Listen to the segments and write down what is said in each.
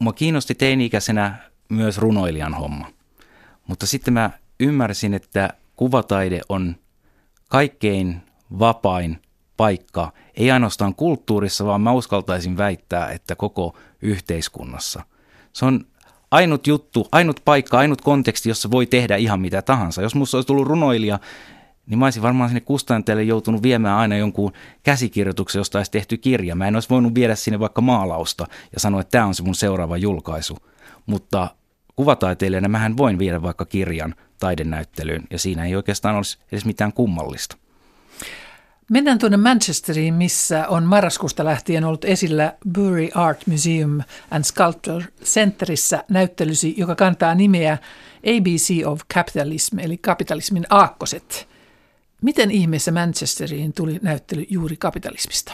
mua kiinnosti teini-ikäisenä myös runoilijan homma. Mutta sitten mä ymmärsin, että kuvataide on kaikkein vapain paikka, ei ainoastaan kulttuurissa, vaan mä uskaltaisin väittää, että koko yhteiskunnassa. Se on ainut juttu, ainut paikka, ainut konteksti, jossa voi tehdä ihan mitä tahansa. Jos musta olisi tullut runoilija, niin mä olisin varmaan sinne kustantajalle joutunut viemään aina jonkun käsikirjoituksen, josta olisi tehty kirja. Mä en olisi voinut viedä sinne vaikka maalausta ja sanoa, että tämä on se mun seuraava julkaisu. Mutta kuvataiteilijana mähän voin viedä vaikka kirjan taidenäyttelyyn ja siinä ei oikeastaan olisi edes mitään kummallista. Mennään tuonne Manchesteriin, missä on marraskuusta lähtien ollut esillä Bury Art Museum and Sculpture Centerissä näyttelysi, joka kantaa nimeä ABC of Capitalism, eli kapitalismin aakkoset. Miten ihmeessä Manchesteriin tuli näyttely juuri kapitalismista?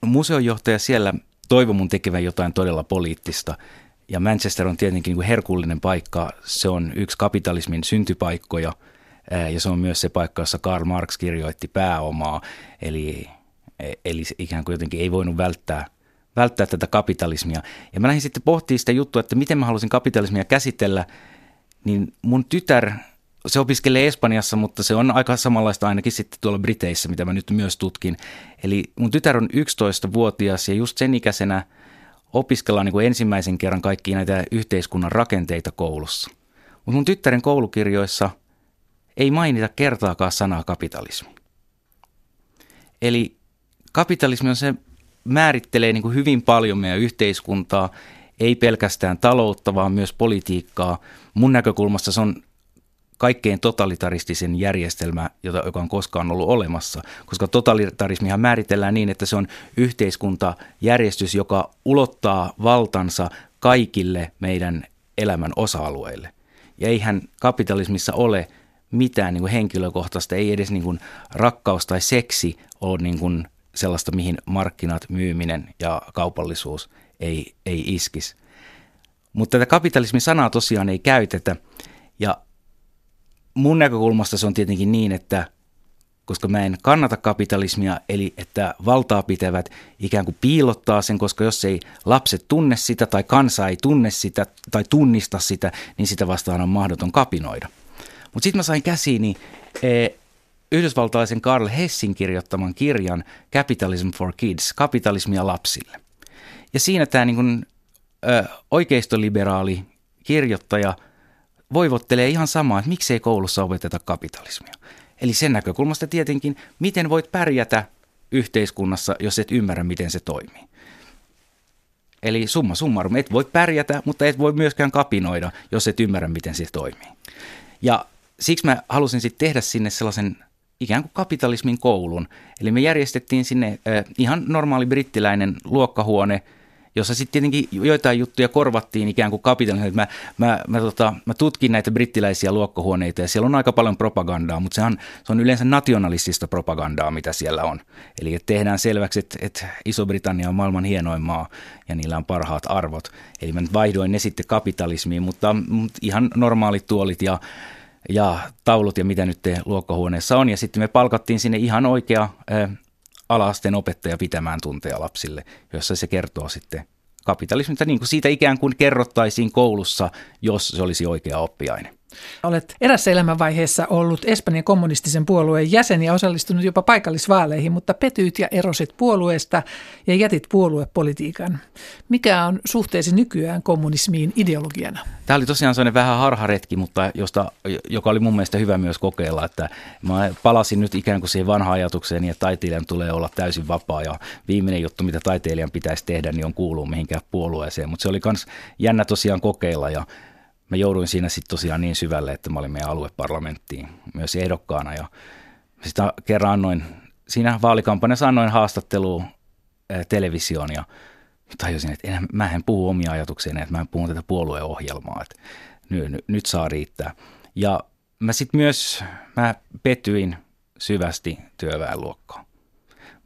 Museojohtaja siellä toivoi mun tekevän jotain todella poliittista. Ja Manchester on tietenkin niin kuin herkullinen paikka. Se on yksi kapitalismin syntypaikkoja – ja se on myös se paikka, jossa Karl Marx kirjoitti pääomaa, eli, e, eli ikään kuin jotenkin ei voinut välttää, välttää tätä kapitalismia. Ja mä lähdin sitten pohtimaan sitä juttua, että miten mä halusin kapitalismia käsitellä, niin mun tytär, se opiskelee Espanjassa, mutta se on aika samanlaista ainakin sitten tuolla Briteissä, mitä mä nyt myös tutkin. Eli mun tytär on 11-vuotias ja just sen ikäisenä opiskellaan niin kuin ensimmäisen kerran kaikki näitä yhteiskunnan rakenteita koulussa. Mutta mun tyttären koulukirjoissa – ei mainita kertaakaan sanaa kapitalismi. Eli kapitalismi on se, määrittelee niin kuin hyvin paljon meidän yhteiskuntaa, ei pelkästään taloutta, vaan myös politiikkaa. Mun näkökulmasta se on kaikkein totalitaristisen järjestelmä, jota, joka on koskaan ollut olemassa, koska totalitarismihan määritellään niin, että se on yhteiskuntajärjestys, joka ulottaa valtansa kaikille meidän elämän osa-alueille. Ja eihän kapitalismissa ole mitään niin kuin henkilökohtaista, ei edes niin kuin rakkaus tai seksi ole niin kuin sellaista, mihin markkinat, myyminen ja kaupallisuus ei, ei iskisi. Mutta tätä kapitalismin sanaa tosiaan ei käytetä ja mun näkökulmasta se on tietenkin niin, että koska mä en kannata kapitalismia, eli että valtaa pitävät ikään kuin piilottaa sen, koska jos ei lapset tunne sitä tai kansa ei tunne sitä tai tunnista sitä, niin sitä vastaan on mahdoton kapinoida. Mutta sitten mä sain käsiini e, yhdysvaltalaisen Karl Hessin kirjoittaman kirjan Capitalism for Kids, kapitalismia lapsille. Ja siinä tämä niin oikeistoliberaali kirjoittaja voivottelee ihan samaa, että miksei koulussa opeteta kapitalismia. Eli sen näkökulmasta tietenkin, miten voit pärjätä yhteiskunnassa, jos et ymmärrä, miten se toimii. Eli summa summarum, et voi pärjätä, mutta et voi myöskään kapinoida, jos et ymmärrä, miten se toimii. Ja siksi mä halusin sitten tehdä sinne sellaisen ikään kuin kapitalismin koulun. Eli me järjestettiin sinne äh, ihan normaali brittiläinen luokkahuone, jossa sitten tietenkin joitain juttuja korvattiin ikään kuin kapitalismin. Mä, mä, mä, tota, mä tutkin näitä brittiläisiä luokkahuoneita ja siellä on aika paljon propagandaa, mutta sehän, se on yleensä nationalistista propagandaa, mitä siellä on. Eli tehdään selväksi, että, että Iso-Britannia on maailman hienoin maa ja niillä on parhaat arvot. Eli mä nyt vaihdoin ne sitten kapitalismiin, mutta, mutta ihan normaalit tuolit ja ja taulut ja mitä nyt te luokkahuoneessa on. Ja sitten me palkattiin sinne ihan oikea ää, alaasteen opettaja pitämään tunteja lapsille, jossa se kertoo sitten kapitalismista, niin kuin siitä ikään kuin kerrottaisiin koulussa, jos se olisi oikea oppiaine. Olet erässä elämänvaiheessa ollut Espanjan kommunistisen puolueen jäsen ja osallistunut jopa paikallisvaaleihin, mutta petyit ja erosit puolueesta ja jätit puoluepolitiikan. Mikä on suhteesi nykyään kommunismiin ideologiana? Tämä oli tosiaan sellainen vähän harharetki, mutta josta, joka oli mun mielestä hyvä myös kokeilla, että mä palasin nyt ikään kuin siihen vanhaan ajatukseen, niin että taiteilijan tulee olla täysin vapaa ja viimeinen juttu, mitä taiteilijan pitäisi tehdä, niin on kuuluu mihinkään puolueeseen, mutta se oli myös jännä tosiaan kokeilla ja mä jouduin siinä sitten tosiaan niin syvälle, että mä olin meidän alueparlamenttiin myös ehdokkaana ja sitä kerran annoin, siinä vaalikampanjassa annoin haastattelua televisioon ja tajusin, että enää, mä en puhu omia ajatuksiani, että mä en puhu tätä puolueohjelmaa, että nyt, nyt, nyt saa riittää. Ja mä sitten myös, mä pettyin syvästi työväenluokkaan.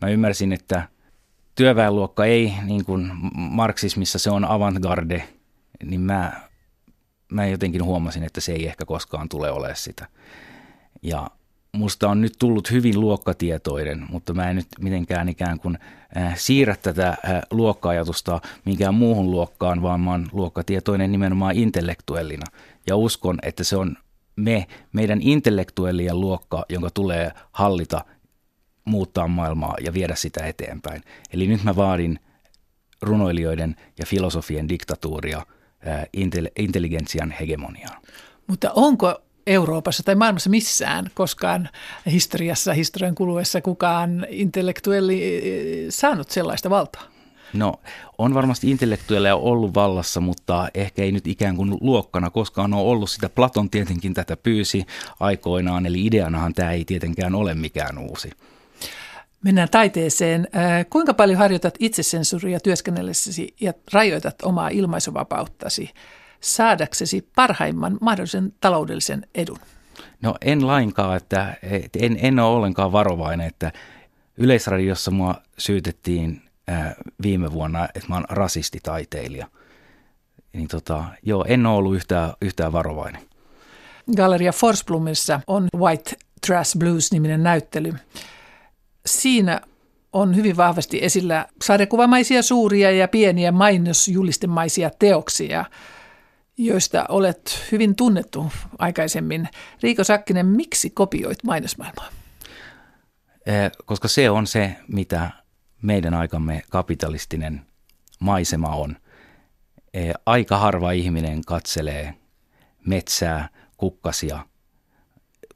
Mä ymmärsin, että työväenluokka ei, niin kuin marksismissa se on avantgarde, niin mä mä jotenkin huomasin, että se ei ehkä koskaan tule olemaan sitä. Ja musta on nyt tullut hyvin luokkatietoinen, mutta mä en nyt mitenkään ikään kuin äh, siirrä tätä äh, luokka-ajatusta minkään muuhun luokkaan, vaan mä oon luokkatietoinen nimenomaan intellektuellina. Ja uskon, että se on me, meidän intellektuellien luokka, jonka tulee hallita, muuttaa maailmaa ja viedä sitä eteenpäin. Eli nyt mä vaadin runoilijoiden ja filosofien diktatuuria intelligentsian hegemoniaan. Mutta onko Euroopassa tai maailmassa missään koskaan historiassa, historian kuluessa kukaan intellektuelli eh, saanut sellaista valtaa? No, on varmasti intellektuelleja ollut vallassa, mutta ehkä ei nyt ikään kuin luokkana koskaan ole ollut sitä. Platon tietenkin tätä pyysi aikoinaan, eli ideanahan tämä ei tietenkään ole mikään uusi. Mennään taiteeseen. Äh, kuinka paljon harjoitat itsesensuuria työskennellessäsi ja rajoitat omaa ilmaisuvapauttasi saadaksesi parhaimman mahdollisen taloudellisen edun? No en lainkaan, että en, en ole ollenkaan varovainen, että Yleisradiossa mua syytettiin ää, viime vuonna, että mä oon rasistitaiteilija. Niin tota, joo, en ole ollut yhtään, yhtään varovainen. Galleria Forsblomissa on White Trash Blues-niminen näyttely. Siinä on hyvin vahvasti esillä sarjakuvamaisia suuria ja pieniä mainosjulistemaisia teoksia – joista olet hyvin tunnettu aikaisemmin. Riiko Sakkinen, miksi kopioit mainosmaailmaa? Koska se on se, mitä meidän aikamme kapitalistinen maisema on. Aika harva ihminen katselee metsää, kukkasia.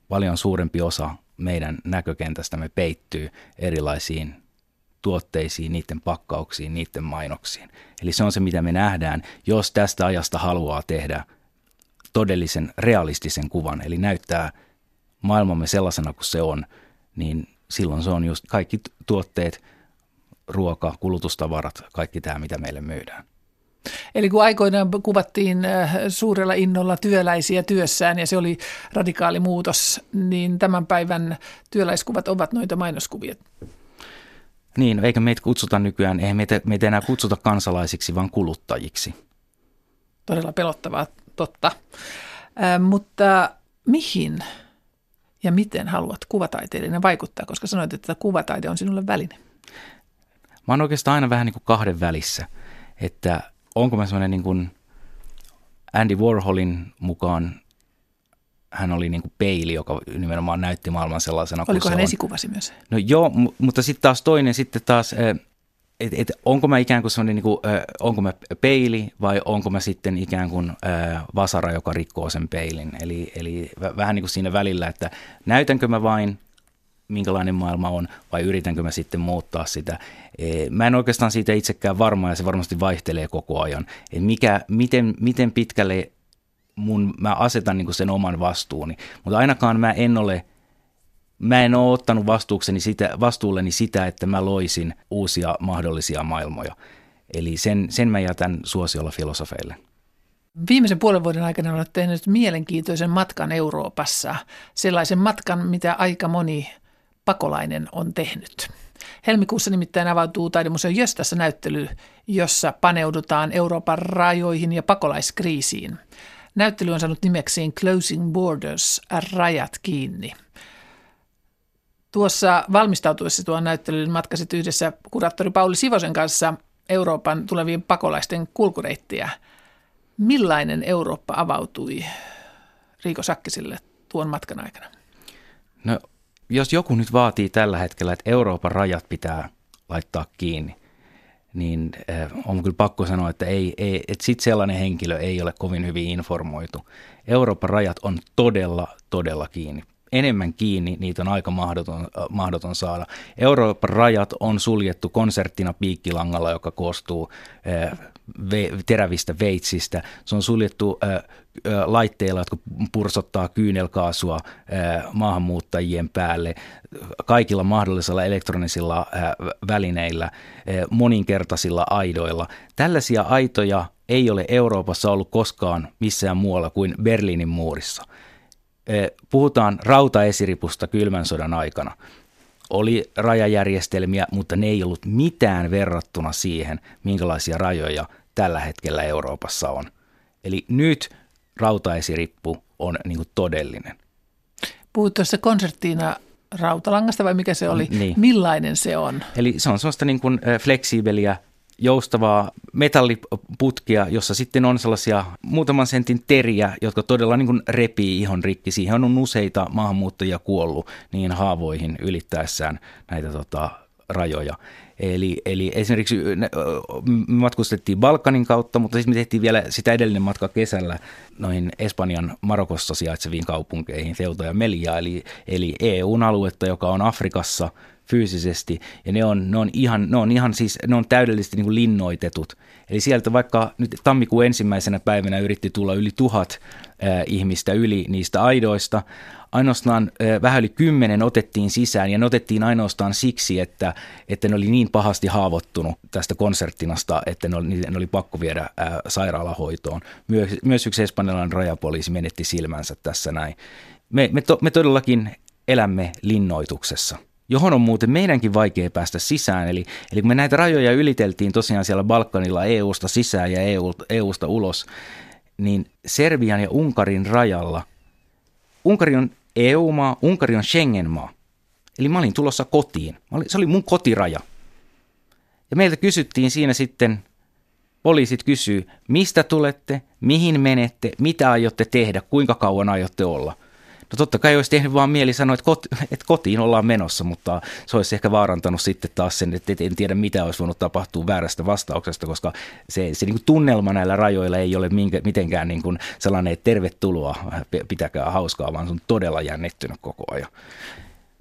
Paljon suurempi osa meidän näkökentästämme peittyy erilaisiin tuotteisiin, niiden pakkauksiin, niiden mainoksiin. Eli se on se, mitä me nähdään, jos tästä ajasta haluaa tehdä todellisen realistisen kuvan, eli näyttää maailmamme sellaisena kuin se on, niin silloin se on just kaikki tuotteet, ruoka, kulutustavarat, kaikki tämä, mitä meille myydään. Eli kun aikoinaan kuvattiin äh, suurella innolla työläisiä työssään ja se oli radikaali muutos, niin tämän päivän työläiskuvat ovat noita mainoskuvia. Niin, eikä meitä kutsuta nykyään, eihän meitä, meitä enää kutsuta kansalaisiksi, vaan kuluttajiksi. Todella pelottavaa, totta. Äh, mutta mihin ja miten haluat kuvataiteilijana vaikuttaa, koska sanoit, että kuvataide on sinulle väline? Mä oon oikeastaan aina vähän niin kuin kahden välissä, että onko mä semmoinen niin kuin Andy Warholin mukaan hän oli niin kuin peili, joka nimenomaan näytti maailman sellaisena Oliko hän on. esikuvasi myös? No joo, mutta sitten taas toinen, sitten taas, että et, onko mä ikään kuin sellainen, niin kuin, onko mä peili vai onko mä sitten ikään kuin vasara, joka rikkoo sen peilin. Eli, eli vähän niin kuin siinä välillä, että näytänkö mä vain minkälainen maailma on, vai yritänkö mä sitten muuttaa sitä. E, mä en oikeastaan siitä itsekään varma, ja se varmasti vaihtelee koko ajan. Et mikä, miten, miten pitkälle mun, mä asetan niin sen oman vastuuni. Mutta ainakaan mä en ole, mä en ole ottanut vastuukseni sitä, vastuulleni sitä, että mä loisin uusia mahdollisia maailmoja. Eli sen, sen mä jätän suosiolla filosofeille. Viimeisen puolen vuoden aikana olet tehnyt mielenkiintoisen matkan Euroopassa, sellaisen matkan, mitä aika moni pakolainen on tehnyt. Helmikuussa nimittäin avautuu Taidemuseo Jöstässä näyttely, jossa paneudutaan Euroopan rajoihin ja pakolaiskriisiin. Näyttely on saanut nimeksiin Closing Borders, rajat kiinni. Tuossa valmistautuessa tuon näyttelyyn matkasit yhdessä kuraattori Pauli Sivosen kanssa Euroopan tulevien pakolaisten kulkureittiä. Millainen Eurooppa avautui Riiko Sakkisille tuon matkan aikana? No, jos joku nyt vaatii tällä hetkellä, että Euroopan rajat pitää laittaa kiinni, niin äh, on kyllä pakko sanoa, että, ei, ei, että sit sellainen henkilö ei ole kovin hyvin informoitu. Euroopan rajat on todella, todella kiinni. Enemmän kiinni, niitä on aika mahdoton, mahdoton saada. Euroopan rajat on suljettu konserttina piikkilangalla, joka koostuu terävistä veitsistä. Se on suljettu laitteilla, jotka pursottaa kyynelkaasua maahanmuuttajien päälle, kaikilla mahdollisilla elektronisilla välineillä, moninkertaisilla aidoilla. Tällaisia aitoja ei ole Euroopassa ollut koskaan missään muualla kuin Berliinin muurissa. Puhutaan rautaesiripusta kylmän sodan aikana. Oli rajajärjestelmiä, mutta ne ei ollut mitään verrattuna siihen, minkälaisia rajoja tällä hetkellä Euroopassa on. Eli nyt rautaesirippu on niin kuin todellinen. Puhuit tuossa konserttiina rautalangasta vai mikä se oli? Niin. Millainen se on? Eli se on sellaista niin kuin fleksiibeliä, joustavaa metalliputkia, jossa sitten on sellaisia muutaman sentin teriä, jotka todella niin repii ihon rikki. Siihen on useita maahanmuuttajia kuollut niin haavoihin ylittäessään näitä tota, rajoja. Eli, eli esimerkiksi me matkustettiin Balkanin kautta, mutta sitten me tehtiin vielä sitä edellinen matka kesällä noihin Espanjan Marokossa sijaitseviin kaupunkeihin, Ceuta ja Melia, eli, eli EUn aluetta, joka on Afrikassa fyysisesti, ja ne on, ne on ihan, ne on ihan siis, ne on täydellisesti niin kuin linnoitetut. Eli sieltä vaikka nyt tammikuun ensimmäisenä päivänä yritti tulla yli tuhat äh, ihmistä yli niistä aidoista, ainoastaan vähän yli kymmenen otettiin sisään ja ne otettiin ainoastaan siksi, että, että ne oli niin pahasti haavoittunut tästä konserttinasta, että ne oli, ne oli pakko viedä ää, sairaalahoitoon. Myös, myös yksi espanjalainen rajapoliisi menetti silmänsä tässä näin. Me, me, to, me todellakin elämme linnoituksessa johon on muuten meidänkin vaikea päästä sisään. Eli, eli kun me näitä rajoja yliteltiin tosiaan siellä Balkanilla EU-sta sisään ja EU, EU-sta ulos, niin Serbian ja Unkarin rajalla, Unkari on EU-maa, Unkari on Schengen-maa. Eli mä olin tulossa kotiin. Olin, se oli mun kotiraja. Ja meiltä kysyttiin siinä sitten, poliisit kysyy, mistä tulette, mihin menette, mitä aiotte tehdä, kuinka kauan aiotte olla. No totta kai olisi tehnyt vaan mieli sanoa, että, kot, että kotiin ollaan menossa, mutta se olisi ehkä vaarantanut sitten taas sen, että en tiedä mitä olisi voinut tapahtua väärästä vastauksesta, koska se, se niin kuin tunnelma näillä rajoilla ei ole minkä, mitenkään niin kuin sellainen, että tervetuloa, pitäkää hauskaa, vaan se on todella jännittynyt koko ajan.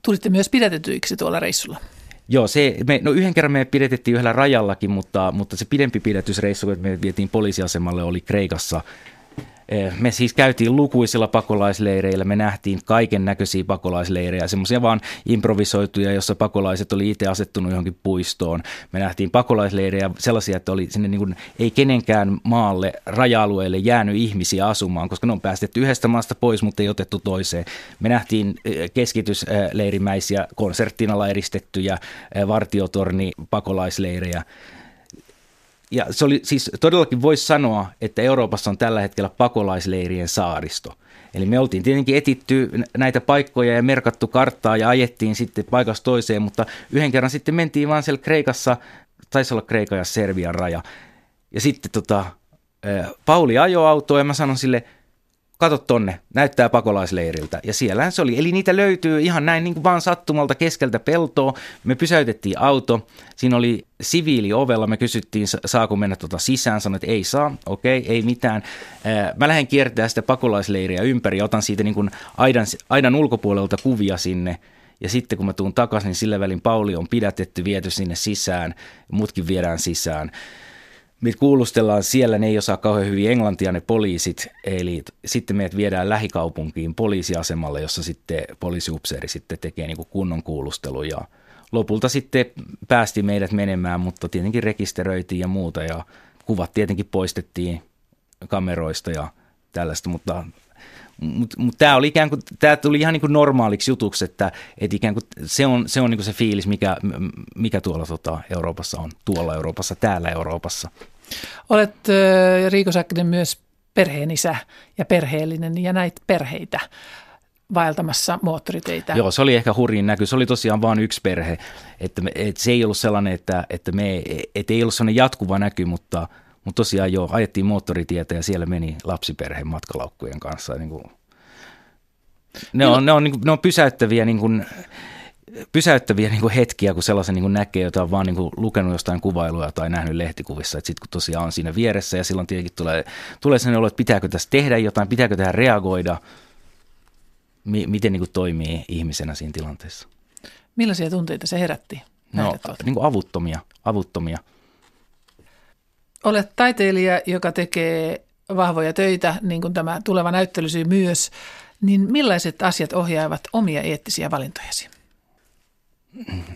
Tulitte myös pidätetyiksi tuolla reissulla. Joo, se, me, no yhden kerran me pidettiin yhdellä rajallakin, mutta, mutta se pidempi pidätysreissu, että me vietiin poliisiasemalle, oli Kreikassa me siis käytiin lukuisilla pakolaisleireillä, me nähtiin kaiken näköisiä pakolaisleirejä, semmoisia vaan improvisoituja, jossa pakolaiset oli itse asettunut johonkin puistoon. Me nähtiin pakolaisleirejä sellaisia, että oli sinne niin kuin, ei kenenkään maalle, raja-alueelle jäänyt ihmisiä asumaan, koska ne on päästetty yhdestä maasta pois, mutta ei otettu toiseen. Me nähtiin eh, keskitysleirimäisiä konserttinalla eristettyjä eh, vartiotorni pakolaisleirejä ja se oli siis todellakin voisi sanoa, että Euroopassa on tällä hetkellä pakolaisleirien saaristo. Eli me oltiin tietenkin etitty näitä paikkoja ja merkattu karttaa ja ajettiin sitten paikasta toiseen, mutta yhden kerran sitten mentiin vaan siellä Kreikassa, taisi olla Kreikan ja Serbian raja. Ja sitten tota, Pauli ajoi autoa ja mä sanon sille, kato tonne, näyttää pakolaisleiriltä. Ja siellähän se oli. Eli niitä löytyy ihan näin niin kuin vaan sattumalta keskeltä peltoa. Me pysäytettiin auto. Siinä oli siviili ovella. Me kysyttiin, saako mennä tuota sisään. Sanoin, että ei saa. Okei, okay, ei mitään. Mä lähden kiertämään sitä pakolaisleiriä ympäri ja otan siitä niin kuin aidan, aidan ulkopuolelta kuvia sinne. Ja sitten kun mä tuun takaisin, niin sillä välin Pauli on pidätetty, viety sinne sisään. Mutkin viedään sisään me kuulustellaan siellä, ne ei osaa kauhean hyvin englantia ne poliisit, eli sitten meidät viedään lähikaupunkiin poliisiasemalle, jossa sitten poliisiupseeri sitten tekee niin kunnon kuulustelu ja lopulta sitten päästi meidät menemään, mutta tietenkin rekisteröitiin ja muuta. Ja kuvat tietenkin poistettiin kameroista ja tällaista, mutta mutta mut tämä oli ikään kuin, tämä tuli ihan niin kuin normaaliksi jutuksi, että, että ikään kuin se on se, on niin kuin se fiilis, mikä, mikä tuolla tota Euroopassa on, tuolla Euroopassa, täällä Euroopassa. Olet Riiko Säkkinen myös perheenisä ja perheellinen ja näitä perheitä vaeltamassa moottoriteitä. Joo, se oli ehkä hurjin näky. Se oli tosiaan vain yksi perhe. Että, me, että se ei ollut sellainen, että, että me, että ei ollut sellainen jatkuva näky, mutta, mutta tosiaan joo, ajettiin moottoritietä ja siellä meni lapsiperheen matkalaukkujen kanssa. Niin kuin, ne, on, ne, on, niin ne on pysäyttäviä niin kuin, pysäyttäviä niin kuin hetkiä, kun sellaisen niin kuin näkee, jota on vaan niin kuin lukenut jostain kuvailuja tai nähnyt lehtikuvissa. Että sitten kun tosiaan on siinä vieressä ja silloin tietenkin tulee, tulee sellainen olo, että pitääkö tässä tehdä jotain, pitääkö tähän reagoida, mi- miten niin kuin toimii ihmisenä siinä tilanteessa. Millaisia tunteita se herätti? No, niin kuin avuttomia, avuttomia. Olet taiteilija, joka tekee vahvoja töitä, niin kuin tämä tuleva näyttelysi myös. Niin millaiset asiat ohjaavat omia eettisiä valintojasi?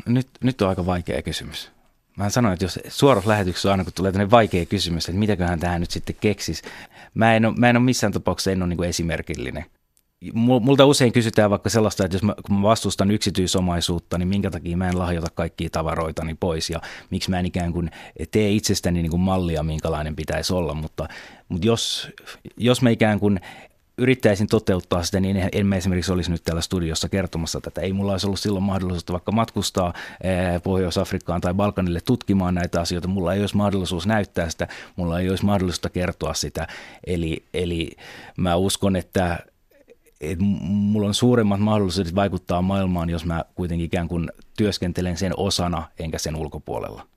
Nyt, nyt on aika vaikea kysymys. Mä sanoin, että jos suorassa lähetyksessä aina kun tulee tämmöinen vaikea kysymys, että mitäköhän tähän nyt sitten keksisi. Mä en ole, mä en ole missään tapauksessa en ole niin kuin esimerkillinen. Multa usein kysytään vaikka sellaista, että jos mä, kun mä vastustan yksityisomaisuutta, niin minkä takia mä en lahjoita kaikkia tavaroitani pois ja miksi mä en ikään kuin tee itsestäni niin kuin mallia, minkälainen pitäisi olla. Mutta, mutta jos, jos mä ikään kuin yrittäisin toteuttaa sitä, niin en mä esimerkiksi olisi nyt täällä studiossa kertomassa tätä. Ei mulla olisi ollut silloin mahdollisuutta vaikka matkustaa eh, Pohjois-Afrikkaan tai Balkanille tutkimaan näitä asioita. Mulla ei olisi mahdollisuus näyttää sitä, mulla ei olisi mahdollisuutta kertoa sitä. Eli, eli mä uskon, että että mulla on suuremmat mahdollisuudet vaikuttaa maailmaan, jos mä kuitenkin ikään kuin työskentelen sen osana enkä sen ulkopuolella.